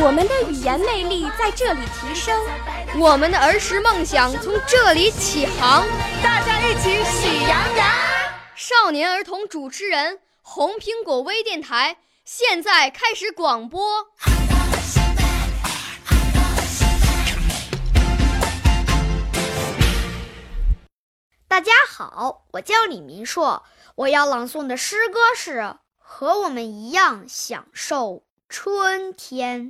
我们的语言魅力在这里提升，我们的儿时梦想从这里起航。大家一起喜羊羊。少年儿童主持人，红苹果微电台现在开始广播。大家好，我叫李明硕，我要朗诵的诗歌是《和我们一样享受春天》。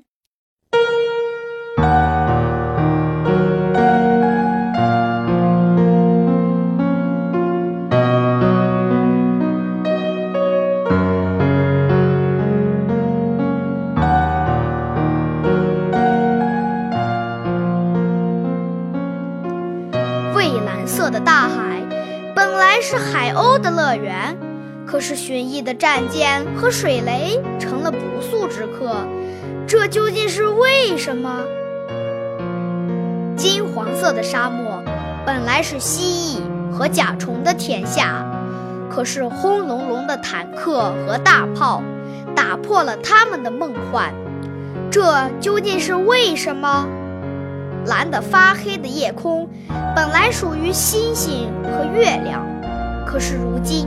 蔚蓝色的大海，本来是海鸥的乐园，可是寻弋的战舰和水雷成了不不速之客，这究竟是为什么？金黄色的沙漠，本来是蜥蜴和甲虫的天下，可是轰隆隆的坦克和大炮打破了他们的梦幻，这究竟是为什么？蓝得发黑的夜空，本来属于星星和月亮，可是如今，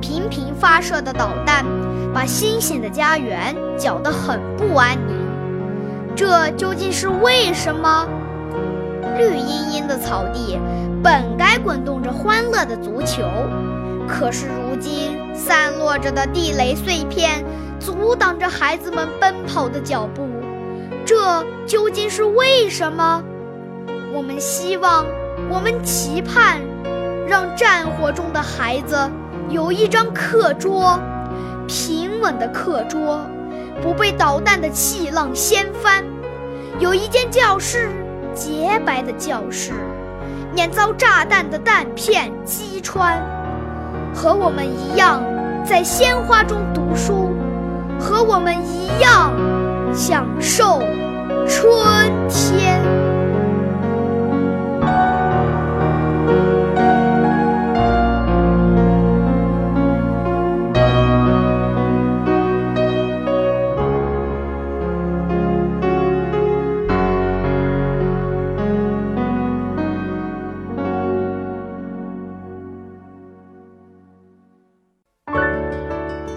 频频发射的导弹把星星的家园搅得很不安宁。这究竟是为什么？绿茵茵的草地本该滚动着欢乐的足球，可是如今散落着的地雷碎片阻挡着孩子们奔跑的脚步。这究竟是为什么？我们希望，我们期盼，让战火中的孩子有一张课桌，平稳的课桌，不被导弹的气浪掀翻；有一间教室，洁白的教室，免遭炸弹的弹片击穿。和我们一样，在鲜花中读书，和我们一样，享受春